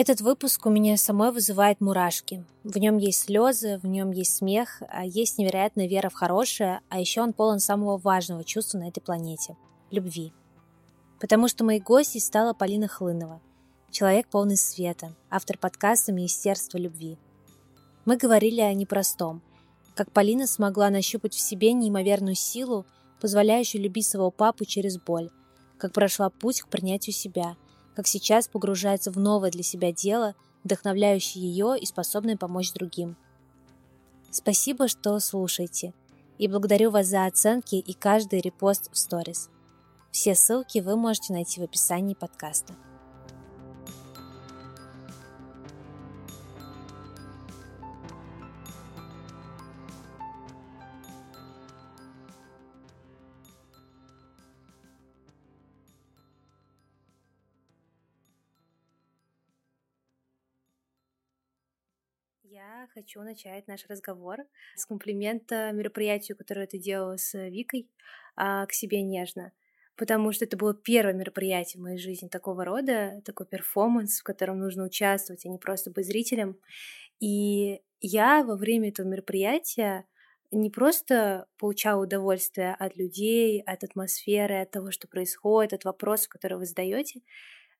Этот выпуск у меня самой вызывает мурашки. В нем есть слезы, в нем есть смех, а есть невероятная вера в хорошее, а еще он полон самого важного чувства на этой планете – любви. Потому что моей гостьей стала Полина Хлынова, человек полный света, автор подкаста «Министерство любви». Мы говорили о непростом, как Полина смогла нащупать в себе неимоверную силу, позволяющую любить своего папу через боль, как прошла путь к принятию себя – как сейчас погружается в новое для себя дело, вдохновляющее ее и способное помочь другим. Спасибо, что слушаете, и благодарю вас за оценки и каждый репост в сторис. Все ссылки вы можете найти в описании подкаста. Хочу начать наш разговор с комплимента мероприятию, которое ты делала с Викой, а, к себе нежно. Потому что это было первое мероприятие в моей жизни такого рода, такой перформанс, в котором нужно участвовать, а не просто быть зрителем. И я во время этого мероприятия не просто получала удовольствие от людей, от атмосферы, от того, что происходит, от вопросов, которые вы задаете,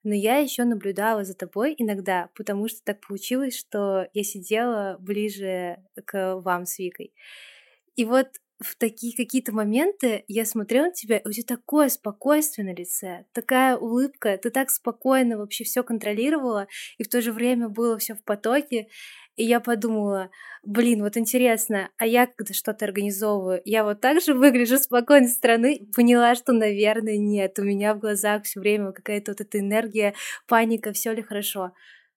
но я еще наблюдала за тобой иногда, потому что так получилось, что я сидела ближе к вам с Викой. И вот в такие какие-то моменты я смотрела на тебя, и у тебя такое спокойствие на лице, такая улыбка, ты так спокойно вообще все контролировала, и в то же время было все в потоке. И я подумала, блин, вот интересно, а я когда что-то организовываю, я вот так же выгляжу спокойно со стороны, поняла, что, наверное, нет, у меня в глазах все время какая-то вот эта энергия, паника, все ли хорошо.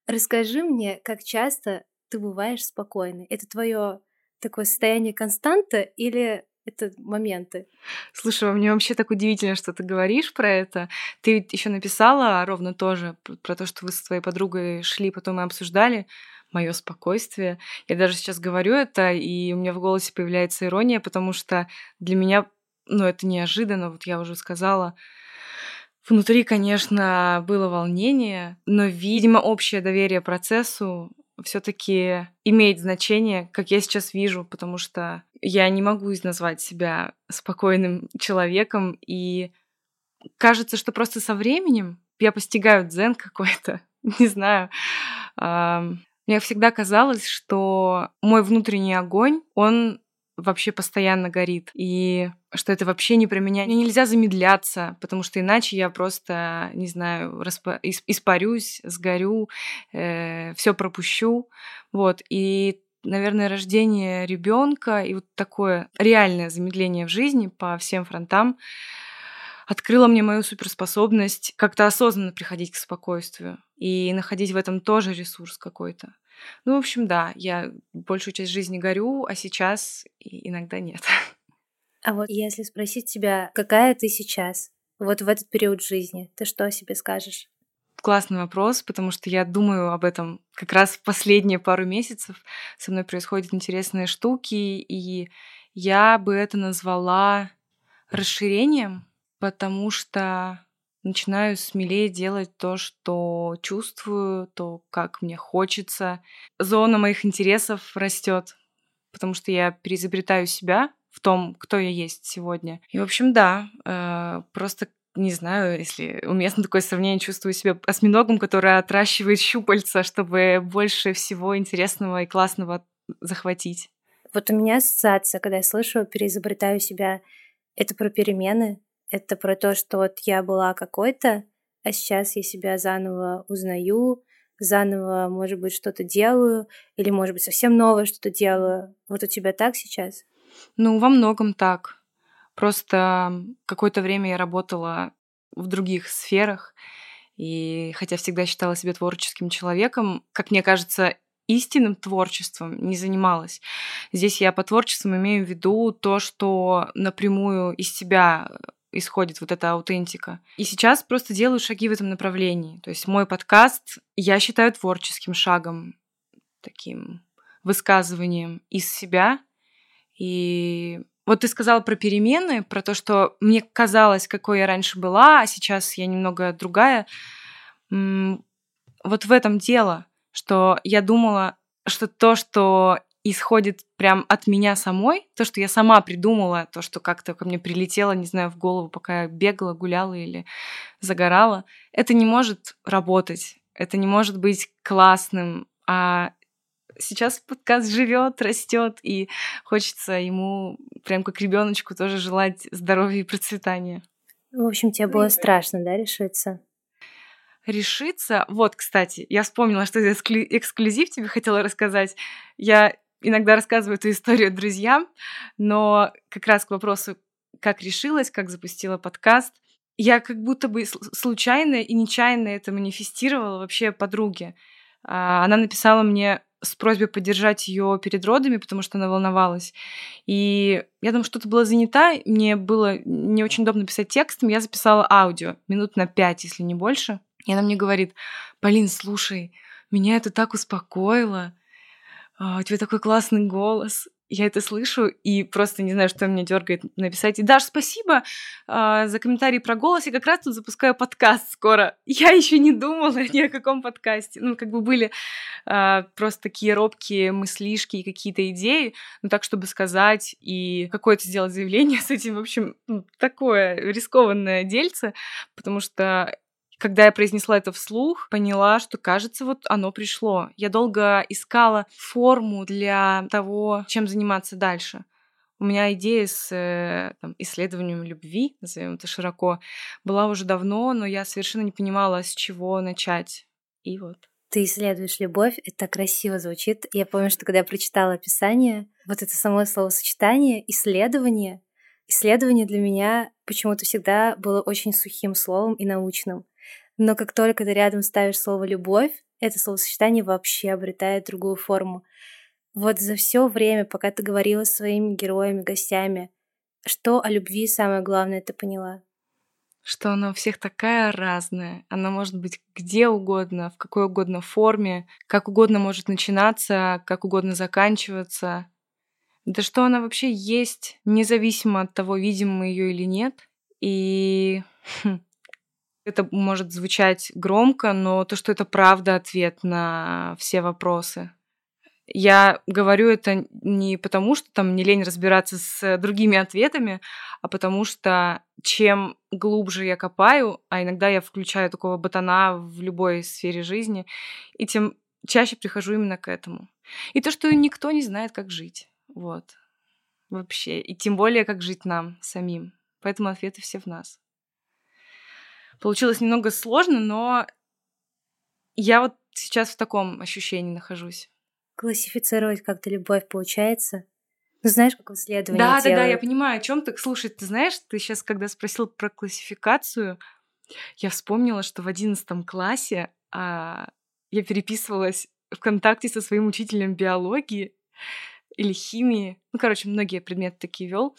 Расскажи мне, как часто ты бываешь спокойной? Это твое такое состояние константа или это моменты. Слушай, мне вообще так удивительно, что ты говоришь про это. Ты еще написала ровно тоже про то, что вы с твоей подругой шли, потом мы обсуждали мое спокойствие. Я даже сейчас говорю это, и у меня в голосе появляется ирония, потому что для меня, ну, это неожиданно, вот я уже сказала, Внутри, конечно, было волнение, но, видимо, общее доверие процессу все-таки имеет значение, как я сейчас вижу, потому что я не могу назвать себя спокойным человеком, и кажется, что просто со временем я постигаю дзен какой-то, не знаю. Мне всегда казалось, что мой внутренний огонь, он вообще постоянно горит. И что это вообще не про меня. Мне нельзя замедляться, потому что иначе я просто, не знаю, распа- испарюсь, сгорю, э, все пропущу. Вот. И наверное, рождение ребенка и вот такое реальное замедление в жизни по всем фронтам открыло мне мою суперспособность как-то осознанно приходить к спокойствию и находить в этом тоже ресурс какой-то. Ну, в общем, да, я большую часть жизни горю, а сейчас иногда нет. А вот если спросить тебя, какая ты сейчас, вот в этот период жизни, ты что о себе скажешь? Классный вопрос, потому что я думаю об этом как раз в последние пару месяцев. Со мной происходят интересные штуки, и я бы это назвала расширением, потому что начинаю смелее делать то, что чувствую, то, как мне хочется. Зона моих интересов растет, потому что я переизобретаю себя в том, кто я есть сегодня. И, в общем, да, э, просто не знаю, если уместно такое сравнение, чувствую себя осьминогом, который отращивает щупальца, чтобы больше всего интересного и классного захватить. Вот у меня ассоциация, когда я слышу «переизобретаю себя», это про перемены, это про то, что вот я была какой-то, а сейчас я себя заново узнаю, заново, может быть, что-то делаю, или, может быть, совсем новое что-то делаю. Вот у тебя так сейчас? Ну, во многом так. Просто какое-то время я работала в других сферах, и хотя всегда считала себя творческим человеком, как мне кажется, истинным творчеством не занималась. Здесь я по творчеству имею в виду то, что напрямую из себя исходит вот эта аутентика. И сейчас просто делаю шаги в этом направлении. То есть мой подкаст я считаю творческим шагом, таким высказыванием из себя. И вот ты сказала про перемены, про то, что мне казалось, какой я раньше была, а сейчас я немного другая. вот в этом дело, что я думала, что то, что исходит прям от меня самой, то, что я сама придумала, то, что как-то ко мне прилетело, не знаю, в голову, пока я бегала, гуляла или загорала, это не может работать, это не может быть классным, а сейчас подкаст живет, растет, и хочется ему прям как ребеночку тоже желать здоровья и процветания. В общем, тебе было страшно, да, решиться? Решиться. Вот, кстати, я вспомнила, что это эксклюзив тебе хотела рассказать. Я иногда рассказываю эту историю друзьям, но как раз к вопросу, как решилась, как запустила подкаст, я как будто бы случайно и нечаянно это манифестировала вообще подруге. А, она написала мне с просьбой поддержать ее перед родами, потому что она волновалась. И я думаю, что-то было занята, мне было не очень удобно писать текстом, я записала аудио, минут на пять, если не больше. И она мне говорит, Полин, слушай, меня это так успокоило, а, у тебя такой классный голос я это слышу и просто не знаю, что меня дергает написать. И Даш, спасибо э, за комментарий про голос. Я как раз тут запускаю подкаст скоро. Я еще не думала ни о каком подкасте. Ну, как бы были э, просто такие робкие мыслишки и какие-то идеи, ну, так, чтобы сказать и какое-то сделать заявление с этим, в общем, ну, такое рискованное дельце, потому что когда я произнесла это вслух, поняла, что, кажется, вот оно пришло. Я долго искала форму для того, чем заниматься дальше. У меня идея с э, там, исследованием любви, назовем это широко, была уже давно, но я совершенно не понимала, с чего начать. И вот. Ты исследуешь любовь, это красиво звучит. Я помню, что когда я прочитала описание, вот это само словосочетание «исследование», исследование для меня почему-то всегда было очень сухим словом и научным. Но как только ты рядом ставишь слово «любовь», это словосочетание вообще обретает другую форму. Вот за все время, пока ты говорила с своими героями, гостями, что о любви самое главное ты поняла? Что она у всех такая разная. Она может быть где угодно, в какой угодно форме, как угодно может начинаться, как угодно заканчиваться. Да что она вообще есть, независимо от того, видим мы ее или нет. И хм, это может звучать громко, но то, что это правда ответ на все вопросы. Я говорю это не потому, что там не лень разбираться с другими ответами, а потому что чем глубже я копаю, а иногда я включаю такого ботана в любой сфере жизни, и тем чаще прихожу именно к этому. И то, что никто не знает, как жить. Вот. Вообще. И тем более, как жить нам самим. Поэтому ответы все в нас. Получилось немного сложно, но я вот сейчас в таком ощущении нахожусь. Классифицировать как-то любовь получается? Ну, знаешь, как исследование Да, делают. да, да, я понимаю, о чем ты. Слушай, ты знаешь, ты сейчас, когда спросил про классификацию, я вспомнила, что в одиннадцатом классе а, я переписывалась ВКонтакте со своим учителем биологии или химии. Ну, короче, многие предметы такие вел.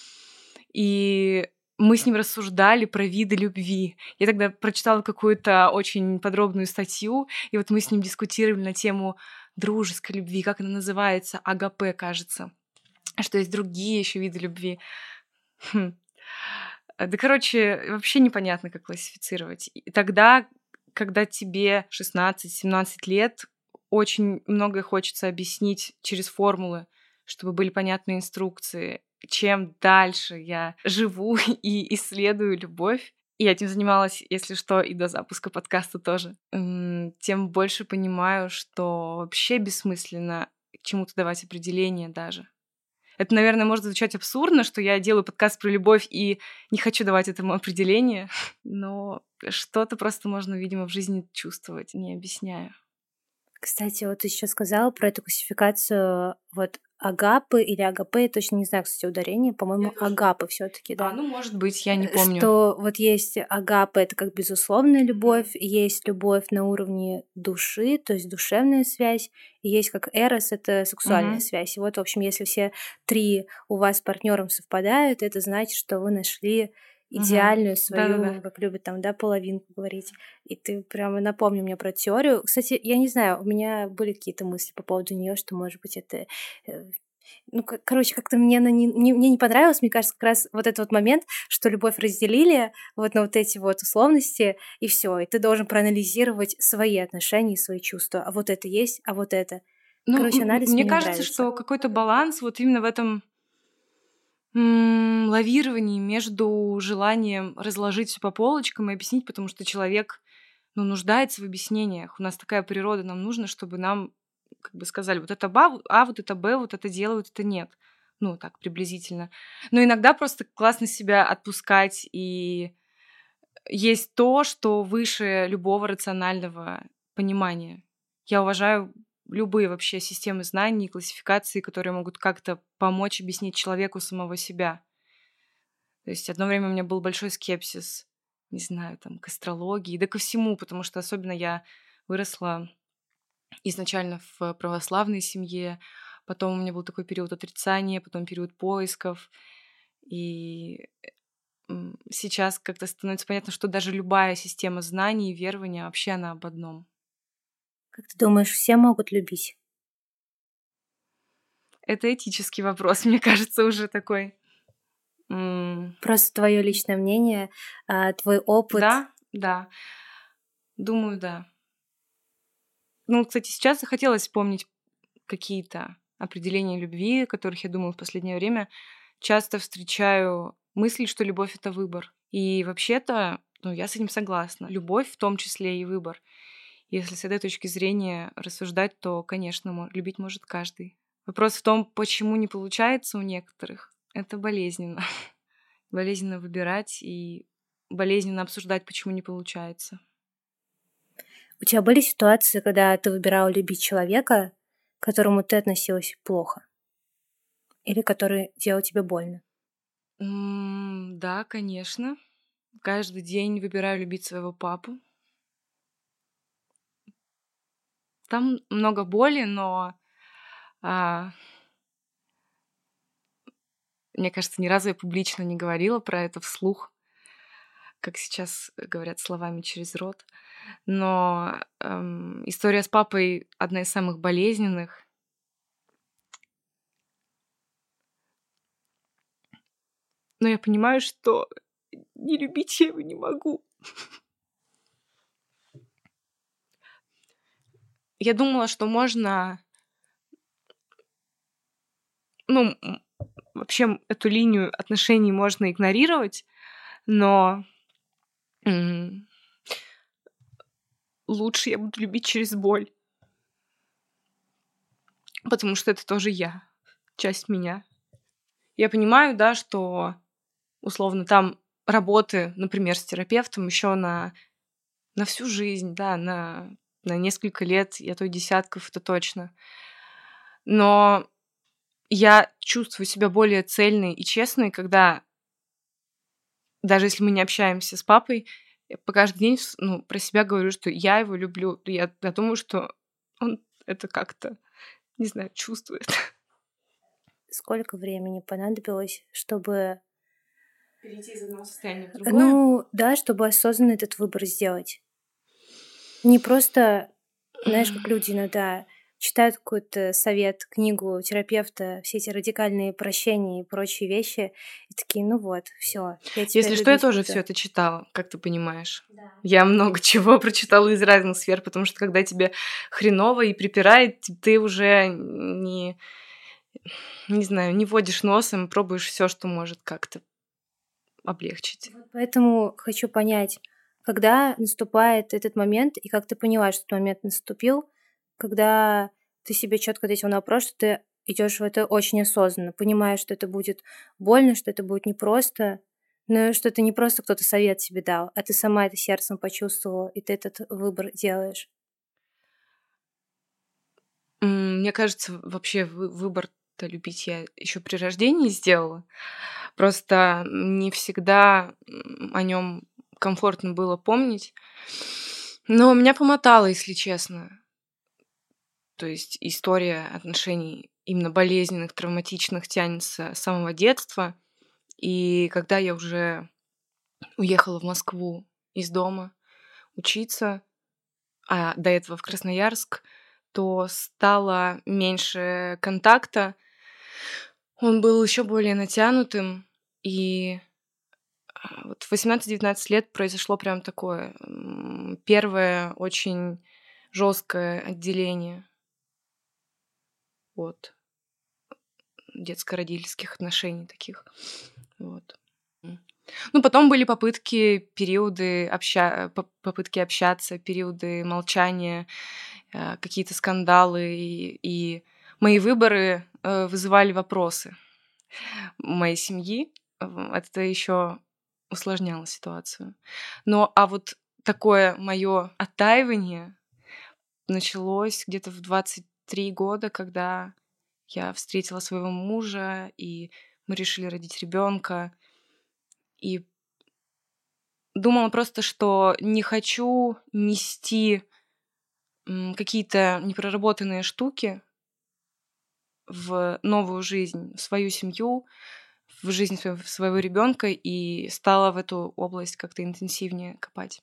И мы с ним рассуждали про виды любви. Я тогда прочитала какую-то очень подробную статью, и вот мы с ним дискутировали на тему дружеской любви, как она называется, АГП, кажется. Что есть другие еще виды любви. Хм. Да, короче, вообще непонятно, как классифицировать. И тогда, когда тебе 16-17 лет, очень многое хочется объяснить через формулы, чтобы были понятные инструкции чем дальше я живу и исследую любовь, и этим занималась, если что, и до запуска подкаста тоже, тем больше понимаю, что вообще бессмысленно чему-то давать определение даже. Это, наверное, может звучать абсурдно, что я делаю подкаст про любовь и не хочу давать этому определение, но что-то просто можно, видимо, в жизни чувствовать, не объясняю. Кстати, вот ты сейчас сказала про эту классификацию вот агапы или агапы, я точно не знаю, кстати, ударение, по-моему, агапы все таки да. А, ну, может быть, я не помню. Что вот есть агапы, это как безусловная любовь, есть любовь на уровне души, то есть душевная связь, и есть как эрос, это сексуальная mm-hmm. связь. И вот, в общем, если все три у вас с партнером совпадают, это значит, что вы нашли идеальную угу. свою, Да-да-да. как любят там, да, половинку говорить. И ты прямо напомни мне про теорию. Кстати, я не знаю, у меня были какие-то мысли по поводу нее, что, может быть, это э, ну, короче, как-то мне, она не, не, мне не понравилось, мне кажется, как раз вот этот вот момент, что любовь разделили вот на вот эти вот условности, и все, и ты должен проанализировать свои отношения, свои чувства, а вот это есть, а вот это. Ну, Короче, анализ мне, мне кажется, нравится. что какой-то баланс вот именно в этом м- лавировании между желанием разложить все по полочкам и объяснить, потому что человек ну, нуждается в объяснениях. У нас такая природа, нам нужно, чтобы нам как бы сказали, вот это а вот это Б, вот это делают, это нет. Ну, так, приблизительно. Но иногда просто классно себя отпускать, и есть то, что выше любого рационального понимания. Я уважаю любые вообще системы знаний, классификации, которые могут как-то помочь объяснить человеку самого себя. То есть одно время у меня был большой скепсис, не знаю, там, к астрологии, да ко всему, потому что особенно я выросла изначально в православной семье, потом у меня был такой период отрицания, потом период поисков, и сейчас как-то становится понятно, что даже любая система знаний и верования вообще она об одном. Как ты думаешь, все могут любить? Это этический вопрос, мне кажется, уже такой. Просто твое личное мнение, а, твой опыт. Да, да. Думаю, да. Ну, кстати, сейчас захотелось вспомнить какие-то определения любви, которых я думаю в последнее время. Часто встречаю мысли, что любовь — это выбор. И вообще-то, ну, я с этим согласна. Любовь в том числе и выбор. Если с этой точки зрения рассуждать, то, конечно, любить может каждый. Вопрос в том, почему не получается у некоторых. Это болезненно. болезненно выбирать и болезненно обсуждать, почему не получается. У тебя были ситуации, когда ты выбирала любить человека, к которому ты относилась плохо? Или который делал тебе больно? Mm, да, конечно. Каждый день выбираю любить своего папу. Там много боли, но а, мне кажется, ни разу я публично не говорила про это вслух, как сейчас говорят словами через рот. Но эм, история с папой одна из самых болезненных. Но я понимаю, что не любить я его не могу. Я думала, что можно... Ну, вообще эту линию отношений можно игнорировать, но лучше я буду любить через боль. Потому что это тоже я, часть меня. Я понимаю, да, что условно там работы, например, с терапевтом еще на, на всю жизнь, да, на, на несколько лет, я то десятков, это точно. Но я чувствую себя более цельной и честной, когда даже если мы не общаемся с папой, я по каждый день ну, про себя говорю, что я его люблю. Я, я думаю, что он это как-то, не знаю, чувствует. Сколько времени понадобилось, чтобы... Перейти из одного состояния в другое? Ну, да, чтобы осознанно этот выбор сделать. Не просто, знаешь, как люди иногда читают какой-то совет, книгу терапевта, все эти радикальные прощения и прочие вещи, и такие, ну вот, все. Если что, я тоже все это читала, как ты понимаешь. Да. Я много чего прочитала из разных сфер, потому что когда тебе хреново и припирает, ты уже не, не знаю, не водишь носом, пробуешь все, что может как-то облегчить. Поэтому хочу понять, когда наступает этот момент, и как ты поняла, что этот момент наступил, когда ты себе четко ответил на вопрос, что ты идешь в это очень осознанно, понимая, что это будет больно, что это будет непросто, но что это не просто кто-то совет себе дал, а ты сама это сердцем почувствовала, и ты этот выбор делаешь. Мне кажется, вообще выбор-то любить я еще при рождении сделала. Просто не всегда о нем комфортно было помнить. Но меня помотало, если честно. То есть история отношений именно болезненных, травматичных тянется с самого детства. И когда я уже уехала в Москву из дома учиться, а до этого в Красноярск, то стало меньше контакта он был еще более натянутым, и вот в 18-19 лет произошло прям такое первое очень жесткое отделение от детско-родительских отношений таких. Вот. Ну, потом были попытки, периоды обща... попытки общаться, периоды молчания, э, какие-то скандалы, и, и мои выборы э, вызывали вопросы моей семьи. Это еще усложняло ситуацию. Но а вот такое мое оттаивание началось где-то в 23 года, когда я встретила своего мужа, и мы решили родить ребенка. И думала просто, что не хочу нести какие-то непроработанные штуки в новую жизнь, в свою семью, в жизнь своего, ребенка и стала в эту область как-то интенсивнее копать.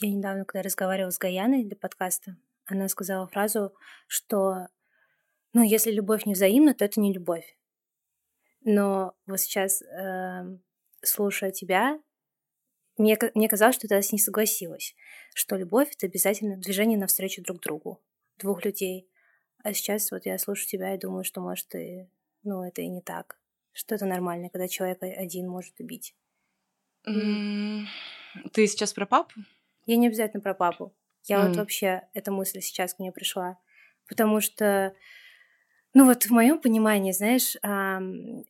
Я недавно, когда разговаривала с Гаяной для подкаста, она сказала фразу, что ну, если любовь не взаимна, то это не любовь. Но вот сейчас, э, слушая тебя, мне, мне казалось, что ты с ней согласилась, что любовь — это обязательно движение навстречу друг другу, двух людей. А сейчас вот я слушаю тебя и думаю, что, может, и, ну, это и не так. Что это нормально, когда человек один может убить. Mm. Ты сейчас про папу? Я не обязательно про папу. Я mm. вот вообще, эта мысль сейчас ко мне пришла. Потому что ну вот в моем понимании, знаешь,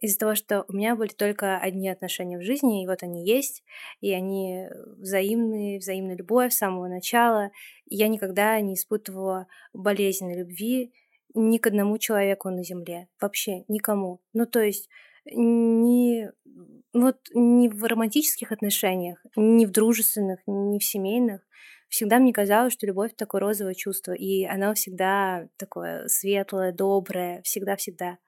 из-за того, что у меня были только одни отношения в жизни, и вот они есть, и они взаимные, взаимная любовь с самого начала, я никогда не испытывала болезненной любви ни к одному человеку на Земле, вообще никому. Ну то есть ни, вот, ни в романтических отношениях, ни в дружественных, ни в семейных, всегда мне казалось, что любовь — такое розовое чувство, и оно всегда такое светлое, доброе, всегда-всегда.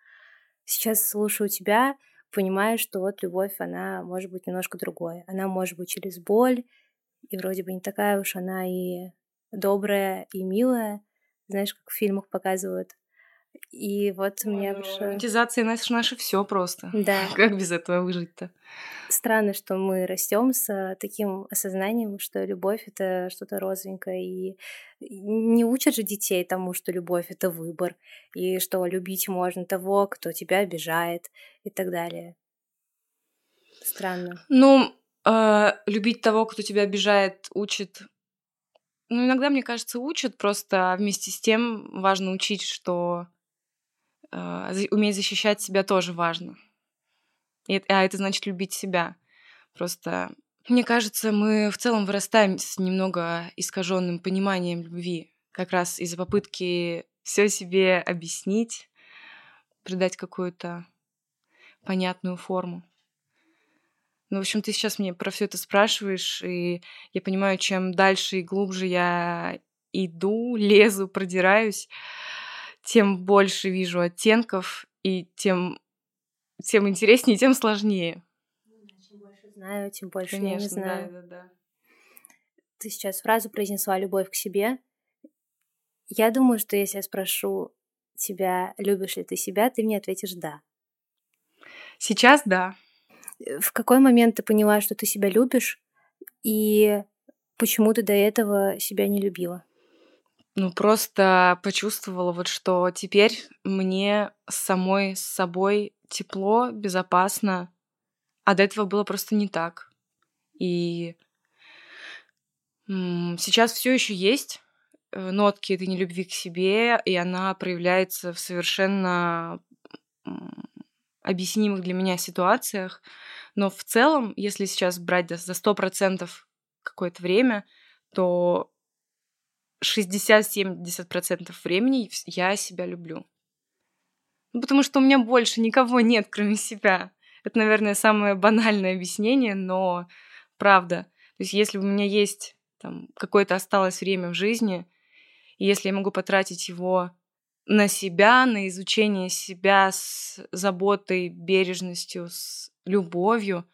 Сейчас слушаю тебя, понимаю, что вот любовь, она может быть немножко другой. Она может быть через боль, и вроде бы не такая уж она и добрая, и милая, знаешь, как в фильмах показывают. И вот у меня пришло... Романтизация наше, наше все просто. Да. Как без этого выжить-то? Странно, что мы растем с таким осознанием, что любовь это что-то розовенькое, и не учат же детей тому, что любовь это выбор, и что любить можно того, кто тебя обижает, и так далее. Странно. Ну, э, любить того, кто тебя обижает, учит ну, иногда, мне кажется, учат, просто вместе с тем важно учить, что а, уметь защищать себя тоже важно. И, а это значит любить себя. Просто мне кажется, мы в целом вырастаем с немного искаженным пониманием любви, как раз из-за попытки все себе объяснить, придать какую-то понятную форму. Ну, в общем, ты сейчас мне про все это спрашиваешь, и я понимаю, чем дальше и глубже я иду, лезу, продираюсь, тем больше вижу оттенков, и тем, тем интереснее, тем сложнее. Чем больше знаю, тем больше Конечно, я не знаю. Да, да, да. Ты сейчас фразу произнесла «любовь к себе». Я думаю, что если я спрошу тебя, любишь ли ты себя, ты мне ответишь «да». Сейчас да. Э, в какой момент ты поняла, что ты себя любишь, и почему ты до этого себя не любила? Ну, просто почувствовала вот, что теперь мне самой с собой тепло, безопасно, а до этого было просто не так. И сейчас все еще есть э, нотки этой нелюбви к себе, и она проявляется в совершенно объяснимых для меня ситуациях. Но в целом, если сейчас брать за сто процентов какое-то время, то 60-70% времени я себя люблю. Ну, потому что у меня больше никого нет, кроме себя. Это, наверное, самое банальное объяснение, но правда. То есть если у меня есть там какое-то осталось время в жизни, и если я могу потратить его на себя, на изучение себя с заботой, бережностью, с любовью,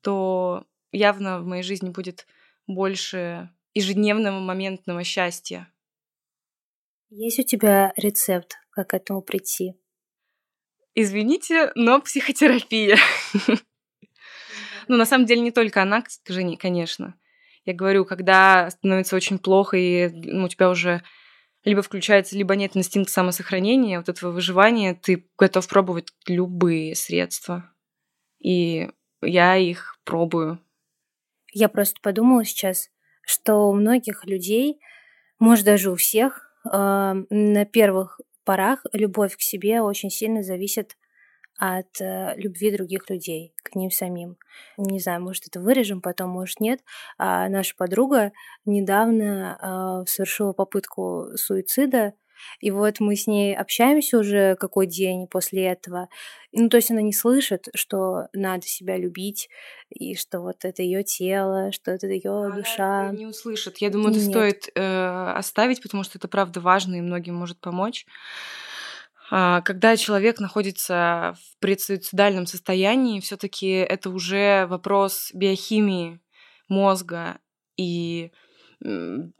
то явно в моей жизни будет больше ежедневного моментного счастья. Есть у тебя рецепт, как к этому прийти? Извините, но психотерапия. Ну, на самом деле, не только она, Жени, конечно. Я говорю, когда становится очень плохо, и ну, у тебя уже либо включается, либо нет инстинкт самосохранения, вот этого выживания, ты готов пробовать любые средства. И я их пробую. Я просто подумала сейчас, что у многих людей, может даже у всех, э, на первых порах любовь к себе очень сильно зависит от э, любви других людей к ним самим. Не знаю, может, это вырежем потом, может, нет. А наша подруга недавно э, совершила попытку суицида, и вот мы с ней общаемся уже какой день после этого. Ну, то есть она не слышит, что надо себя любить, и что вот это ее тело, что это ее душа. Она не услышит. Я думаю, это Нет. стоит э, оставить, потому что это правда важно и многим может помочь. А, когда человек находится в предсуицидальном состоянии, все-таки это уже вопрос биохимии мозга. И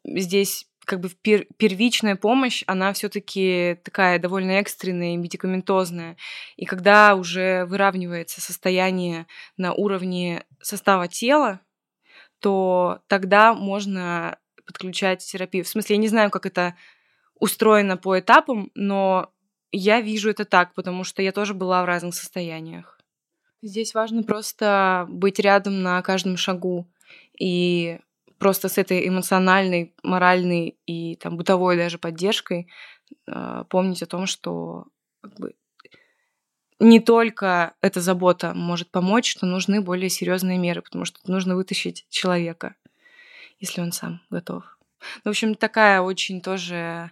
здесь как бы пер первичная помощь, она все-таки такая довольно экстренная и медикаментозная. И когда уже выравнивается состояние на уровне состава тела, то тогда можно подключать терапию. В смысле, я не знаю, как это устроено по этапам, но я вижу это так, потому что я тоже была в разных состояниях. Здесь важно просто быть рядом на каждом шагу и просто с этой эмоциональной, моральной и там бытовой даже поддержкой э, помнить о том, что как бы, не только эта забота может помочь, что нужны более серьезные меры, потому что нужно вытащить человека, если он сам готов. Ну, в общем, такая очень тоже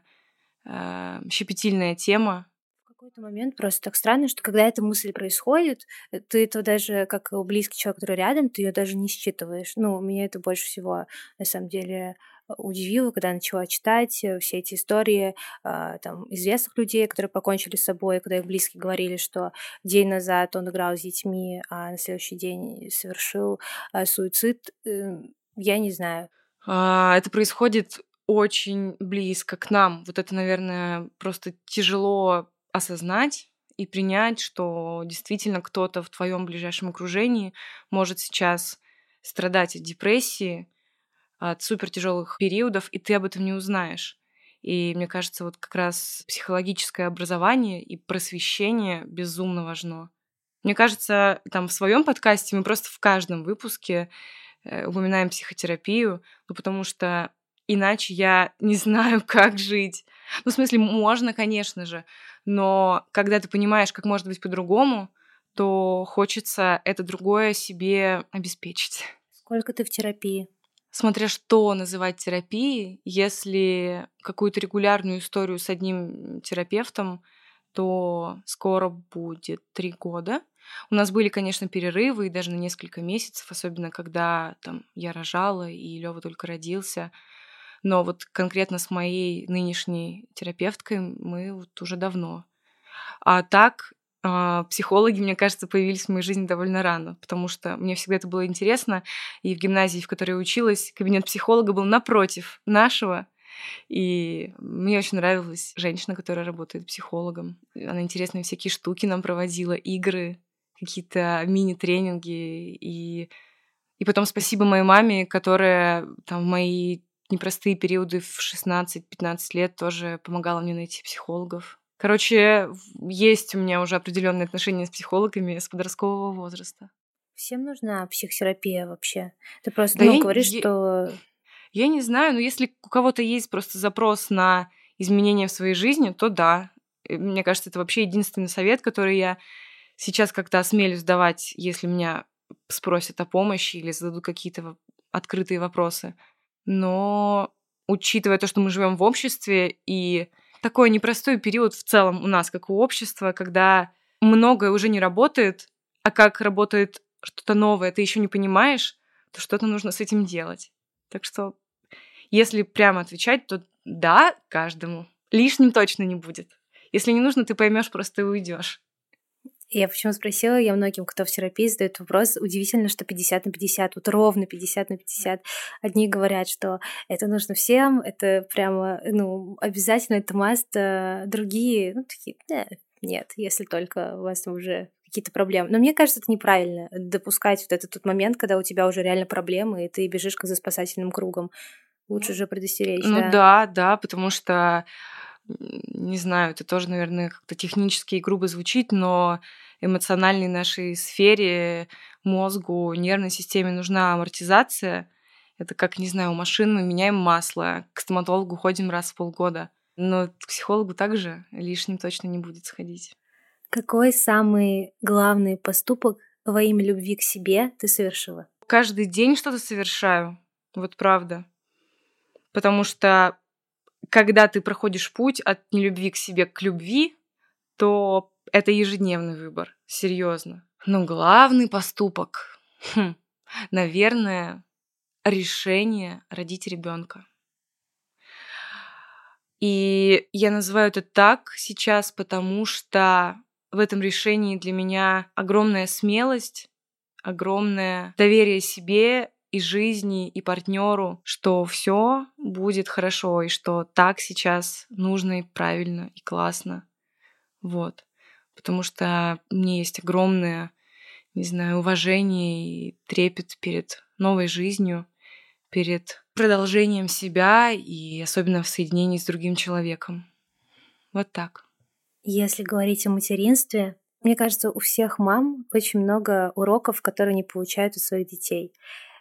э, щепетильная тема. В какой-то момент просто так странно, что когда эта мысль происходит, э, ты это даже как близкий человек, который рядом, ты ее даже не считываешь. Ну, меня это больше всего на самом деле удивило, когда начала читать э, все эти истории э, там, известных людей, которые покончили с собой, когда их близкие говорили, что день назад он играл с детьми, а на следующий день совершил э, суицид. Э, я не знаю. А, это происходит очень близко к нам. Вот это, наверное, просто тяжело осознать и принять, что действительно кто-то в твоем ближайшем окружении может сейчас страдать от депрессии, от супер тяжелых периодов, и ты об этом не узнаешь. И мне кажется, вот как раз психологическое образование и просвещение безумно важно. Мне кажется, там в своем подкасте мы просто в каждом выпуске э, упоминаем психотерапию, ну, потому что иначе я не знаю, как жить. Ну, в смысле, можно, конечно же, но когда ты понимаешь, как может быть по-другому, то хочется это другое себе обеспечить. Сколько ты в терапии? Смотря что называть терапией, если какую-то регулярную историю с одним терапевтом, то скоро будет три года. У нас были, конечно, перерывы, и даже на несколько месяцев, особенно когда там я рожала, и Лёва только родился. Но вот конкретно с моей нынешней терапевткой мы вот уже давно. А так, а, психологи, мне кажется, появились в моей жизни довольно рано, потому что мне всегда это было интересно. И в гимназии, в которой я училась, кабинет психолога был напротив нашего. И мне очень нравилась женщина, которая работает психологом. Она интересные всякие штуки нам проводила, игры, какие-то мини-тренинги. И, и потом спасибо моей маме, которая там в мои непростые периоды в 16-15 лет тоже помогала мне найти психологов. Короче, есть у меня уже определенные отношения с психологами с подросткового возраста. Всем нужна психотерапия вообще. Ты просто да ну, я, говоришь, я, что... Я не знаю, но если у кого-то есть просто запрос на изменения в своей жизни, то да. Мне кажется, это вообще единственный совет, который я сейчас как-то осмелюсь давать, если меня спросят о помощи или зададут какие-то открытые вопросы но учитывая то, что мы живем в обществе и такой непростой период в целом у нас, как у общества, когда многое уже не работает, а как работает что-то новое, ты еще не понимаешь, то что-то нужно с этим делать. Так что, если прямо отвечать, то да, каждому. Лишним точно не будет. Если не нужно, ты поймешь, просто и уйдешь. Я почему спросила, я многим, кто в терапии задает вопрос, удивительно, что 50 на 50, вот ровно 50 на 50. Одни говорят, что это нужно всем, это прямо, ну, обязательно, это маст, а другие, ну, такие, да, нет, если только у вас там уже какие-то проблемы. Но мне кажется, это неправильно допускать вот этот тот момент, когда у тебя уже реально проблемы, и ты бежишь за спасательным кругом. Лучше же предостеречь. Ну да, да, да, потому что не знаю, это тоже, наверное, как-то технически и грубо звучит, но эмоциональной нашей сфере, мозгу, нервной системе нужна амортизация. Это как, не знаю, у машин мы меняем масло, к стоматологу ходим раз в полгода. Но к психологу также лишним точно не будет сходить. Какой самый главный поступок во имя любви к себе ты совершила? Каждый день что-то совершаю. Вот правда. Потому что когда ты проходишь путь от нелюбви к себе к любви, то это ежедневный выбор, серьезно. Но главный поступок, хм, наверное, решение родить ребенка. И я называю это так сейчас, потому что в этом решении для меня огромная смелость, огромное доверие себе и жизни, и партнеру, что все будет хорошо, и что так сейчас нужно и правильно, и классно. Вот. Потому что мне есть огромное, не знаю, уважение и трепет перед новой жизнью, перед продолжением себя и особенно в соединении с другим человеком. Вот так. Если говорить о материнстве, мне кажется, у всех мам очень много уроков, которые они получают у своих детей.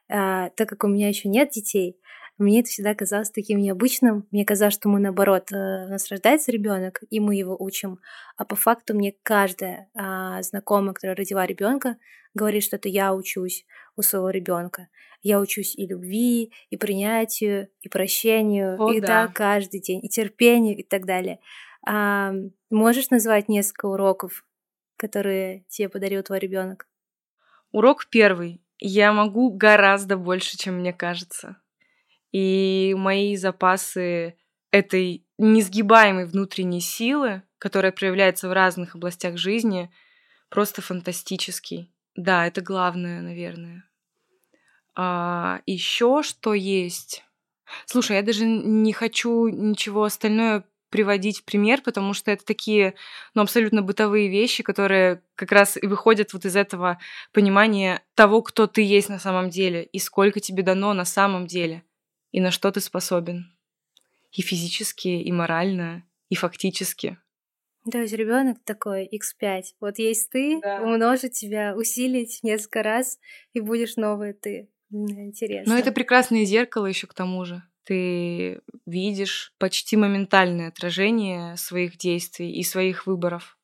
А, так как у меня еще нет детей, мне это всегда казалось таким необычным. Мне казалось, что мы наоборот, э, у нас рождается ребенок, и мы его учим. А по факту мне каждая а, знакомая, которая родила ребенка, говорит, что это я учусь у своего ребенка. Я учусь и любви, и принятию, и прощению, О, и да. так каждый день, и терпению, и так далее. А, можешь назвать несколько уроков, которые тебе подарил твой ребенок? Урок первый я могу гораздо больше, чем мне кажется. И мои запасы этой несгибаемой внутренней силы, которая проявляется в разных областях жизни, просто фантастический. Да, это главное, наверное. А, еще что есть? Слушай, я даже не хочу ничего остальное приводить в пример, потому что это такие, ну, абсолютно бытовые вещи, которые как раз и выходят вот из этого понимания того, кто ты есть на самом деле, и сколько тебе дано на самом деле, и на что ты способен. И физически, и морально, и фактически. То есть ребенок такой X5. Вот есть ты, да. умножить тебя, усилить несколько раз, и будешь новый ты. Интересно. Но это прекрасное зеркало еще к тому же ты видишь почти моментальное отражение своих действий и своих выборов.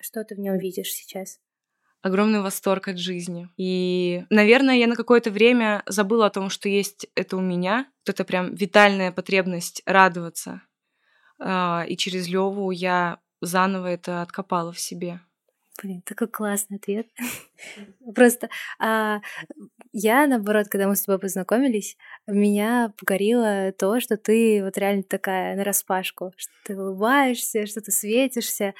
Что ты в нем видишь сейчас? Огромный восторг от жизни. И, наверное, я на какое-то время забыла о том, что есть это у меня. Вот это прям витальная потребность радоваться. А, и через Леву я заново это откопала в себе. Блин, такой классный ответ. Просто а, я, наоборот, когда мы с тобой познакомились, меня покорило то, что ты вот реально такая на распашку, что ты улыбаешься, что ты светишься.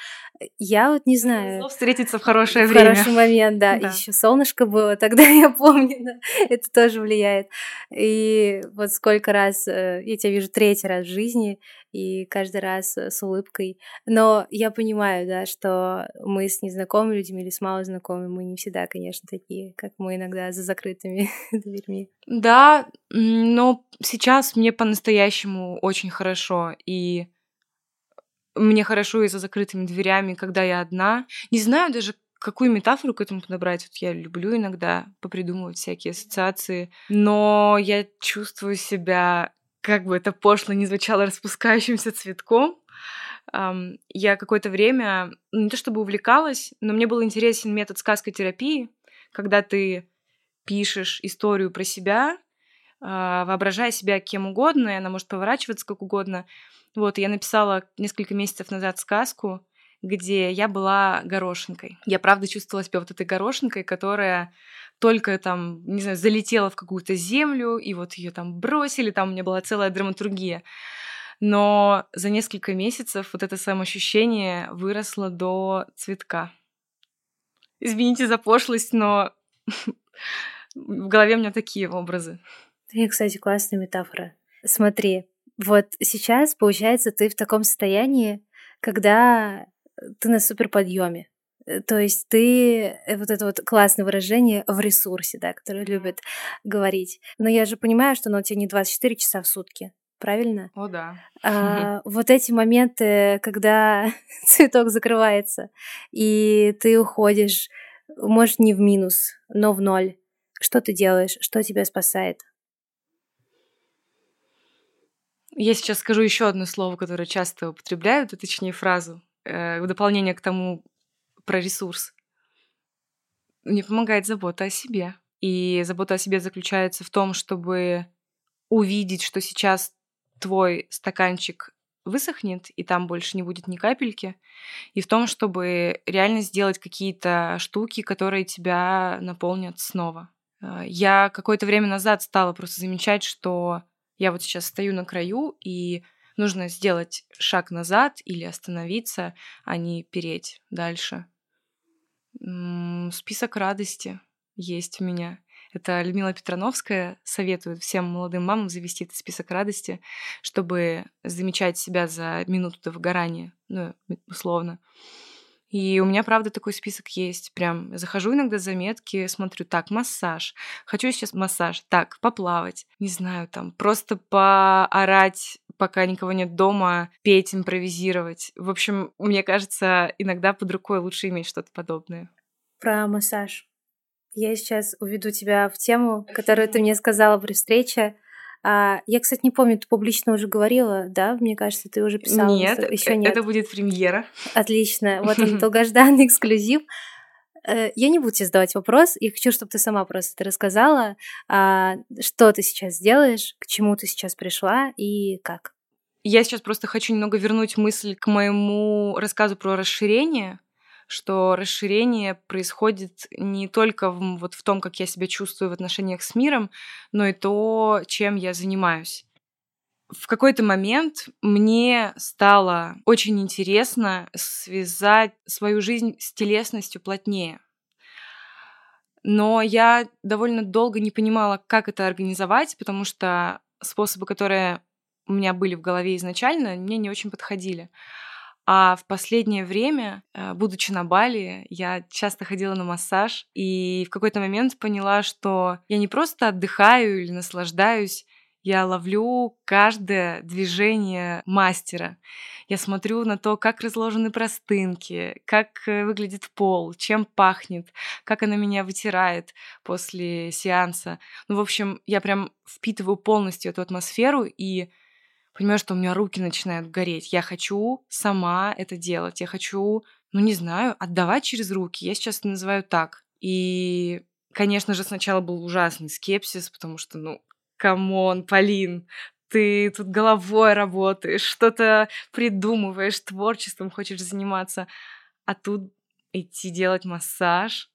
Я вот не знаю. Встретиться в хорошее в время. В хороший момент, да. да. Еще солнышко было, тогда я помню, да. это тоже влияет. И вот сколько раз э, я тебя вижу третий раз в жизни, и каждый раз э, с улыбкой. Но я понимаю, да, что мы с незнакомыми людьми или с малознакомыми, мы не всегда, конечно, такие, как мы иногда за закрытыми дверьми. Да, но сейчас мне по-настоящему очень хорошо, и мне хорошо и за закрытыми дверями, когда я одна. Не знаю даже, какую метафору к этому подобрать. Вот я люблю иногда попридумывать всякие ассоциации, но я чувствую себя как бы это пошло не звучало, распускающимся цветком. Я какое-то время, ну, не то чтобы увлекалась, но мне был интересен метод сказкотерапии, когда ты пишешь историю про себя, а, воображая себя кем угодно, и она может поворачиваться как угодно. Вот, я написала несколько месяцев назад сказку, где я была горошинкой. Я правда чувствовала себя вот этой горошинкой, которая только там, не знаю, залетела в какую-то землю, и вот ее там бросили, там у меня была целая драматургия. Но за несколько месяцев вот это самоощущение выросло до цветка. Извините за пошлость, но в голове у меня такие образы. И, кстати, классная метафора. Смотри, вот сейчас, получается, ты в таком состоянии, когда ты на супер подъеме. Э, то есть ты, э, вот это вот классное выражение, в ресурсе, да, которое любят говорить. Но я же понимаю, что оно у тебя не 24 часа в сутки, правильно? О, да. А, вот эти моменты, когда цветок закрывается, и ты уходишь, может, не в минус, но в ноль. Что ты делаешь? Что тебя спасает? Я сейчас скажу еще одно слово, которое часто употребляют, а точнее фразу, э, в дополнение к тому про ресурс. Мне помогает забота о себе. И забота о себе заключается в том, чтобы увидеть, что сейчас твой стаканчик высохнет, и там больше не будет ни капельки, и в том, чтобы реально сделать какие-то штуки, которые тебя наполнят снова. Э, я какое-то время назад стала просто замечать, что я вот сейчас стою на краю, и нужно сделать шаг назад или остановиться, а не переть дальше. Список радости есть у меня. Это Людмила Петрановская советует всем молодым мамам завести этот список радости, чтобы замечать себя за минуту до выгорания, ну, условно. И у меня, правда, такой список есть. Прям захожу иногда заметки, смотрю, так, массаж. Хочу сейчас массаж. Так, поплавать. Не знаю, там, просто поорать, пока никого нет дома, петь, импровизировать. В общем, мне кажется, иногда под рукой лучше иметь что-то подобное. Про массаж. Я сейчас уведу тебя в тему, которую ты мне сказала при встрече. А, я, кстати, не помню, ты публично уже говорила, да? Мне кажется, ты уже писала. Нет, еще нет. Это будет премьера. Отлично. Вот он, долгожданный эксклюзив. Э, я не буду тебе задавать вопрос. Я хочу, чтобы ты сама просто это рассказала, а, что ты сейчас делаешь, к чему ты сейчас пришла и как. Я сейчас просто хочу немного вернуть мысль к моему рассказу про расширение что расширение происходит не только в, вот в том, как я себя чувствую в отношениях с миром, но и то, чем я занимаюсь. В какой-то момент мне стало очень интересно связать свою жизнь с телесностью плотнее. Но я довольно долго не понимала, как это организовать, потому что способы, которые у меня были в голове изначально, мне не очень подходили. А в последнее время, э, будучи на Бали, я часто ходила на массаж и в какой-то момент поняла, что я не просто отдыхаю или наслаждаюсь, я ловлю каждое движение мастера. Я смотрю на то, как разложены простынки, как э, выглядит пол, чем пахнет, как она меня вытирает после сеанса. Ну, в общем, я прям впитываю полностью эту атмосферу и понимаю, что у меня руки начинают гореть. Я хочу сама это делать. Я хочу, ну не знаю, отдавать через руки. Я сейчас это называю так. И, конечно же, сначала был ужасный скепсис, потому что, ну, come on, Полин, ты тут головой работаешь, что-то придумываешь, творчеством хочешь заниматься, а тут идти делать массаж.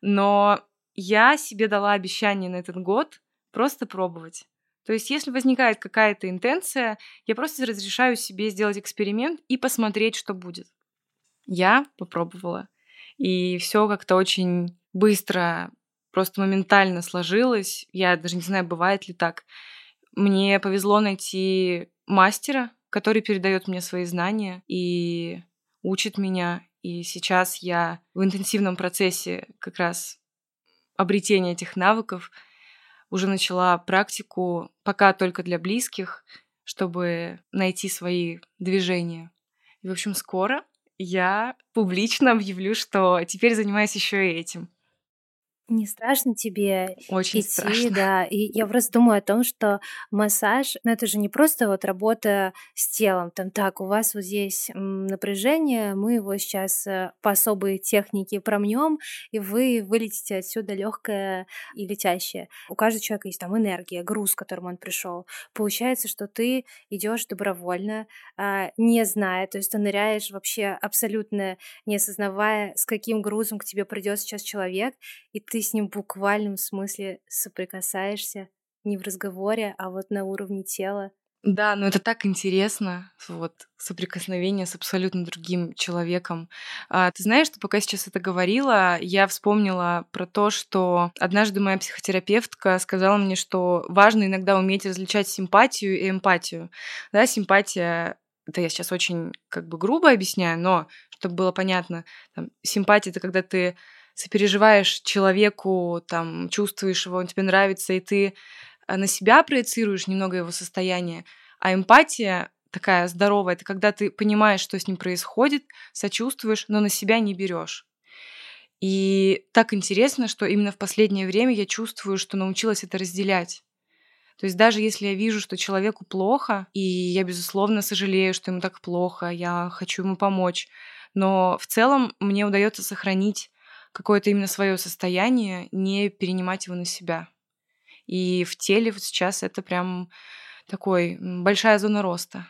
Но я себе дала обещание на этот год просто пробовать. То есть, если возникает какая-то интенция, я просто разрешаю себе сделать эксперимент и посмотреть, что будет. Я попробовала. И все как-то очень быстро, просто моментально сложилось. Я даже не знаю, бывает ли так. Мне повезло найти мастера, который передает мне свои знания и учит меня. И сейчас я в интенсивном процессе как раз обретения этих навыков — уже начала практику, пока только для близких, чтобы найти свои движения. И, в общем, скоро я публично объявлю, что теперь занимаюсь еще и этим. Не страшно тебе Очень идти, страшно. да. И я просто думаю о том, что массаж, ну это же не просто вот работа с телом. Там так, у вас вот здесь напряжение, мы его сейчас э, по особой технике промнем, и вы вылетите отсюда легкое и летящее. У каждого человека есть там энергия, груз, к которому он пришел. Получается, что ты идешь добровольно, а, не зная, то есть ты ныряешь вообще абсолютно не осознавая, с каким грузом к тебе придет сейчас человек, и ты с ним в буквальном смысле соприкасаешься не в разговоре, а вот на уровне тела. Да, но это так интересно, вот соприкосновение с абсолютно другим человеком. А, ты знаешь, что пока сейчас это говорила, я вспомнила про то, что однажды моя психотерапевтка сказала мне, что важно иногда уметь различать симпатию и эмпатию. Да, симпатия это я сейчас очень как бы грубо объясняю, но чтобы было понятно, там, симпатия это когда ты сопереживаешь человеку, там, чувствуешь его, он тебе нравится, и ты Э, на себя проецируешь немного его состояние, а эмпатия такая здоровая, это когда ты понимаешь, что с ним происходит, сочувствуешь, но на себя не берешь. И так интересно, что именно в последнее время я чувствую, что научилась это разделять. То есть даже если я вижу, что человеку плохо, и я, безусловно, сожалею, что ему так плохо, я хочу ему помочь, но в целом мне удается сохранить какое-то именно свое состояние, не перенимать его на себя. И в теле вот сейчас это прям такой большая зона роста.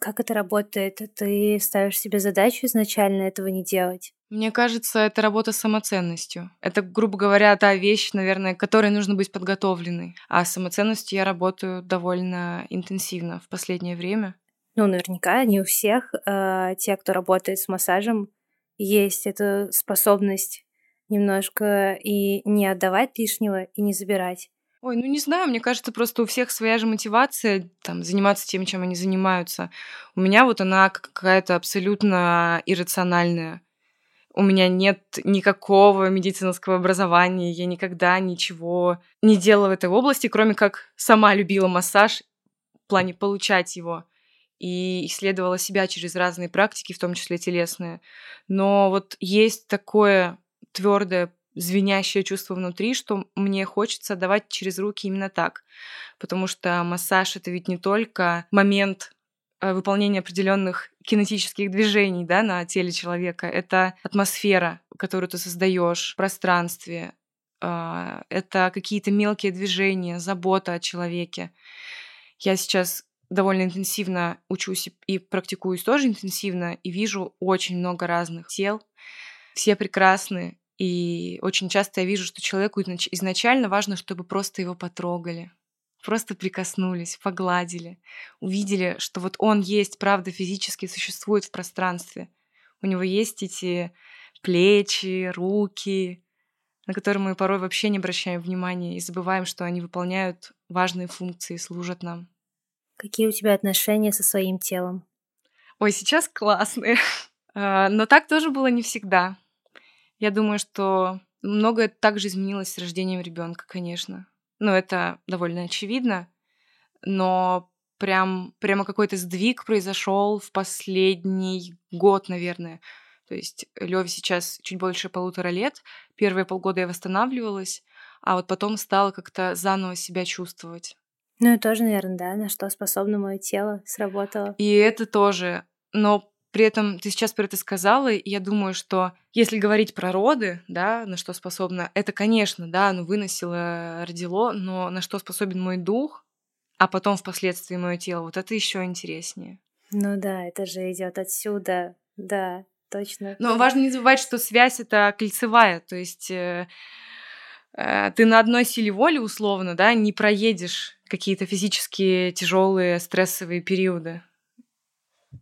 Как это работает? Ты ставишь себе задачу изначально этого не делать? Мне кажется, это работа с самоценностью. Это, грубо говоря, та вещь, наверное, к которой нужно быть подготовленной. А с самоценностью я работаю довольно интенсивно в последнее время. Ну, наверняка не у всех. Э, те, кто работает с массажем, есть эта способность немножко и не отдавать лишнего, и не забирать. Ой, ну не знаю, мне кажется, просто у всех своя же мотивация там, заниматься тем, чем они занимаются. У меня вот она какая-то абсолютно иррациональная. У меня нет никакого медицинского образования, я никогда ничего не делала в этой области, кроме как сама любила массаж в плане получать его и исследовала себя через разные практики, в том числе телесные. Но вот есть такое твердое звенящее чувство внутри, что мне хочется давать через руки именно так. Потому что массаж это ведь не только момент э, выполнения определенных кинетических движений да, на теле человека. Это атмосфера, которую ты создаешь в пространстве. А, это какие-то мелкие движения, забота о человеке. Я сейчас довольно интенсивно учусь и практикуюсь тоже интенсивно, и вижу очень много разных тел. Все прекрасны, и очень часто я вижу, что человеку изначально важно, чтобы просто его потрогали, просто прикоснулись, погладили, увидели, что вот он есть, правда, физически существует в пространстве. У него есть эти плечи, руки, на которые мы порой вообще не обращаем внимания и забываем, что они выполняют важные функции, служат нам. Какие у тебя отношения со своим телом? Ой, сейчас классные. А, но так тоже было не всегда. Я думаю, что многое также изменилось с рождением ребенка, конечно. Ну, это довольно очевидно, но прям, прямо какой-то сдвиг произошел в последний год, наверное. То есть Леве сейчас чуть больше полутора лет. Первые полгода я восстанавливалась, а вот потом стала как-то заново себя чувствовать. Ну и тоже, наверное, да, на что способно мое тело сработало. И это тоже. Но при этом ты сейчас про это сказала, и я думаю, что если говорить про роды, да, на что способна, это, конечно, да, оно выносило, родило, но на что способен мой дух, а потом впоследствии мое тело, вот это еще интереснее. Ну да, это же идет отсюда, да, точно. Но важно не забывать, что связь это кольцевая, то есть э, ты на одной силе воли условно, да, не проедешь какие-то физические тяжелые стрессовые периоды.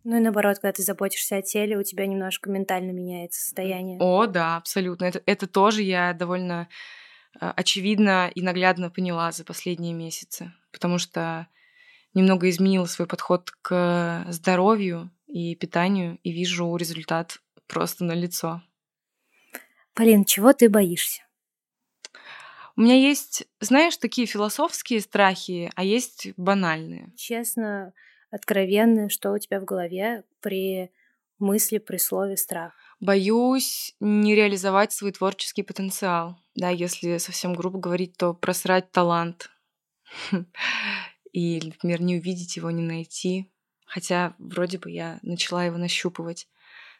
Ну и наоборот, когда ты заботишься о теле, у тебя немножко ментально меняется состояние. О, да, абсолютно. Это, это тоже я довольно э, очевидно и наглядно поняла за последние месяцы, потому что немного изменила свой подход к здоровью и питанию, и вижу результат просто на лицо. Полин, чего ты боишься? У меня есть, знаешь, такие философские страхи, а есть банальные. Честно, откровенное, что у тебя в голове при мысли, при слове страх? Боюсь не реализовать свой творческий потенциал. Да, если совсем грубо говорить, то просрать талант. И, например, не увидеть его, не найти. Хотя вроде бы я начала его нащупывать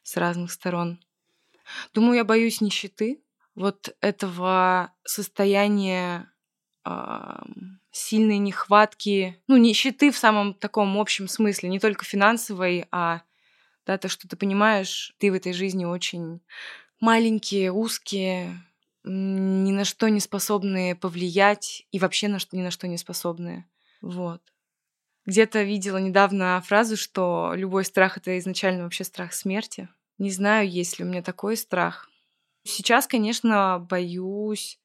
с разных сторон. Думаю, я боюсь нищеты, вот этого состояния сильной нехватки, ну, нищеты в самом таком общем смысле, не только финансовой, а да, то, что ты понимаешь, ты в этой жизни очень маленькие, узкие, ни на что не способные повлиять и вообще на что, ни на что не способные. Вот. Где-то видела недавно фразу, что любой страх — это изначально вообще страх смерти. Не знаю, есть ли у меня такой страх. Сейчас, конечно, боюсь,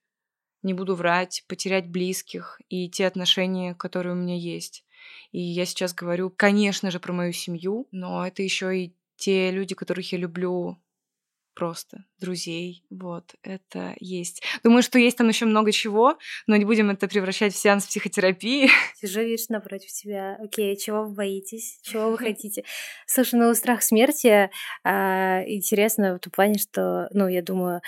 не буду врать, потерять близких и те отношения, которые у меня есть. И я сейчас говорю, конечно же, про мою семью, но это еще и те люди, которых я люблю просто друзей. Вот, это есть. Думаю, что есть там еще много чего, но не будем это превращать в сеанс психотерапии. Сижу, видишь, напротив тебя. Окей, чего вы боитесь? Чего вы хотите? Слушай, ну, страх смерти а, интересно в том плане, что, ну, я думаю,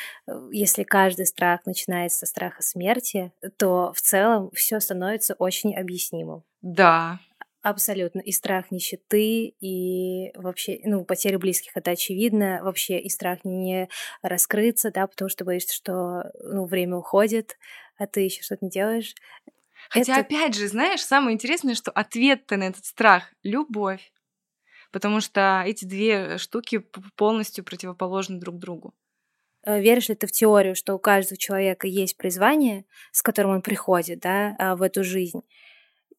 если каждый страх начинается со страха смерти, то в целом все становится очень объяснимым. Да, Абсолютно. И страх нищеты, и вообще, ну, потери близких, это очевидно. Вообще и страх не раскрыться, да, потому что боишься, что, ну, время уходит, а ты еще что-то не делаешь. Хотя, это... опять же, знаешь, самое интересное, что ответ-то на этот страх — любовь. Потому что эти две штуки полностью противоположны друг другу. Э, веришь ли ты в теорию, что у каждого человека есть призвание, с которым он приходит, да, а, в эту жизнь?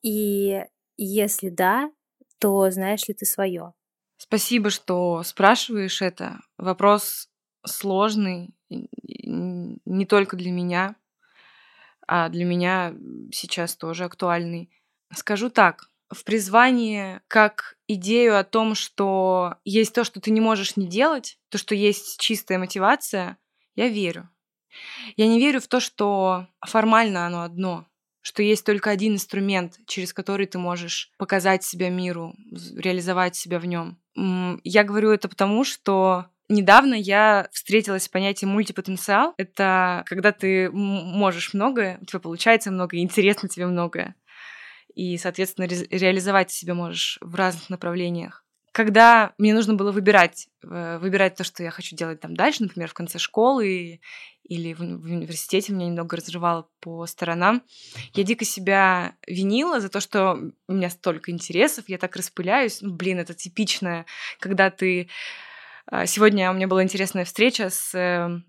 И если да, то знаешь ли ты свое? Спасибо, что спрашиваешь это. Вопрос сложный не только для меня, а для меня сейчас тоже актуальный. Скажу так, в призвании как идею о том, что есть то, что ты не можешь не делать, то, что есть чистая мотивация, я верю. Я не верю в то, что формально оно одно что есть только один инструмент, через который ты можешь показать себя миру, реализовать себя в нем. Я говорю это потому, что Недавно я встретилась с понятием мультипотенциал. Это когда ты можешь многое, у тебя получается много, и интересно тебе многое. И, соответственно, ре- реализовать себя можешь в разных направлениях. Когда мне нужно было выбирать, э, выбирать то, что я хочу делать там дальше, например, в конце школы или в, университете меня немного разрывало по сторонам. Я дико себя винила за то, что у меня столько интересов, я так распыляюсь. Ну, блин, это типичное, когда ты... А, сегодня у меня была интересная встреча с, эм,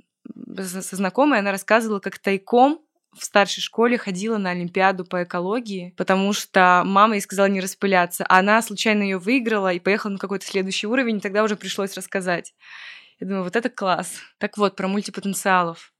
со знакомой, она рассказывала, как тайком в старшей школе ходила на Олимпиаду по экологии, потому что мама ей сказала не распыляться, а она случайно ее выиграла и поехала на какой-то следующий уровень, и тогда уже пришлось рассказать. Я думаю, вот это класс. Так вот, про мультипотенциалов.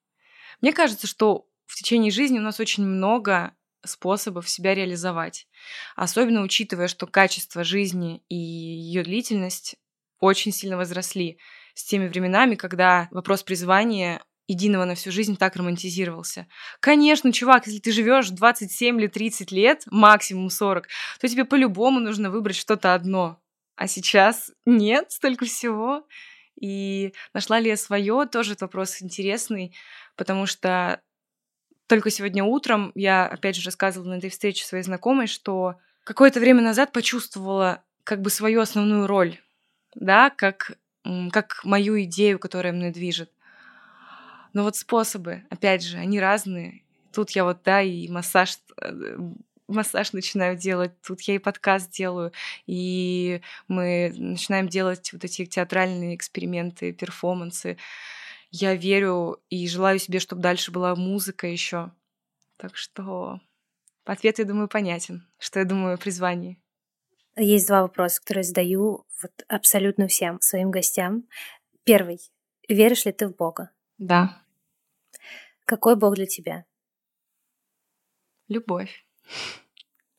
Мне кажется, что в течение жизни у нас очень много способов себя реализовать. Особенно учитывая, что качество жизни и ее длительность очень сильно возросли с теми временами, когда вопрос призвания единого на всю жизнь так романтизировался. Конечно, чувак, если ты живешь 27 или 30 лет, максимум 40, то тебе по-любому нужно выбрать что-то одно. А сейчас нет, столько всего. И нашла ли я свое, тоже этот вопрос интересный, потому что только сегодня утром я, опять же, рассказывала на этой встрече своей знакомой, что какое-то время назад почувствовала как бы свою основную роль, да, как, как мою идею, которая мной движет. Но вот способы, опять же, они разные. Тут я вот, да, и массаж э, массаж начинаю делать, тут я и подкаст делаю, и мы начинаем делать вот эти театральные эксперименты, перформансы. Я верю и желаю себе, чтобы дальше была музыка еще. Так что ответ, я думаю, понятен, что я думаю о призвании. Есть два вопроса, которые задаю вот абсолютно всем своим гостям. Первый. Веришь ли ты в Бога? Да. Какой Бог для тебя? Любовь.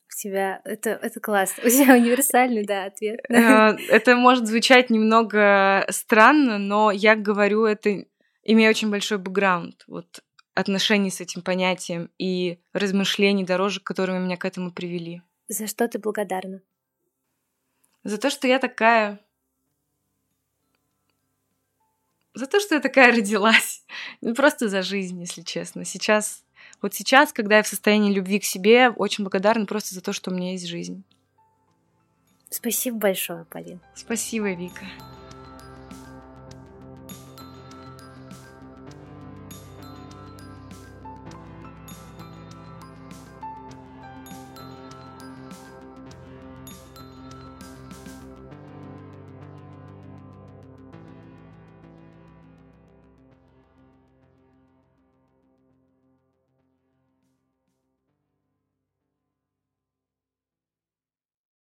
У тебя это, это классно. У тебя универсальный, да, ответ. Э, это может звучать немного странно, но я говорю это, имея очень большой бэкграунд, вот отношений с этим понятием и размышлений, дорожек, которые меня к этому привели. За что ты благодарна? За то, что я такая... За то, что я такая родилась. Просто за жизнь, если честно. Сейчас вот сейчас, когда я в состоянии любви к себе, очень благодарна просто за то, что у меня есть жизнь. Спасибо большое, Полин. Спасибо, Вика.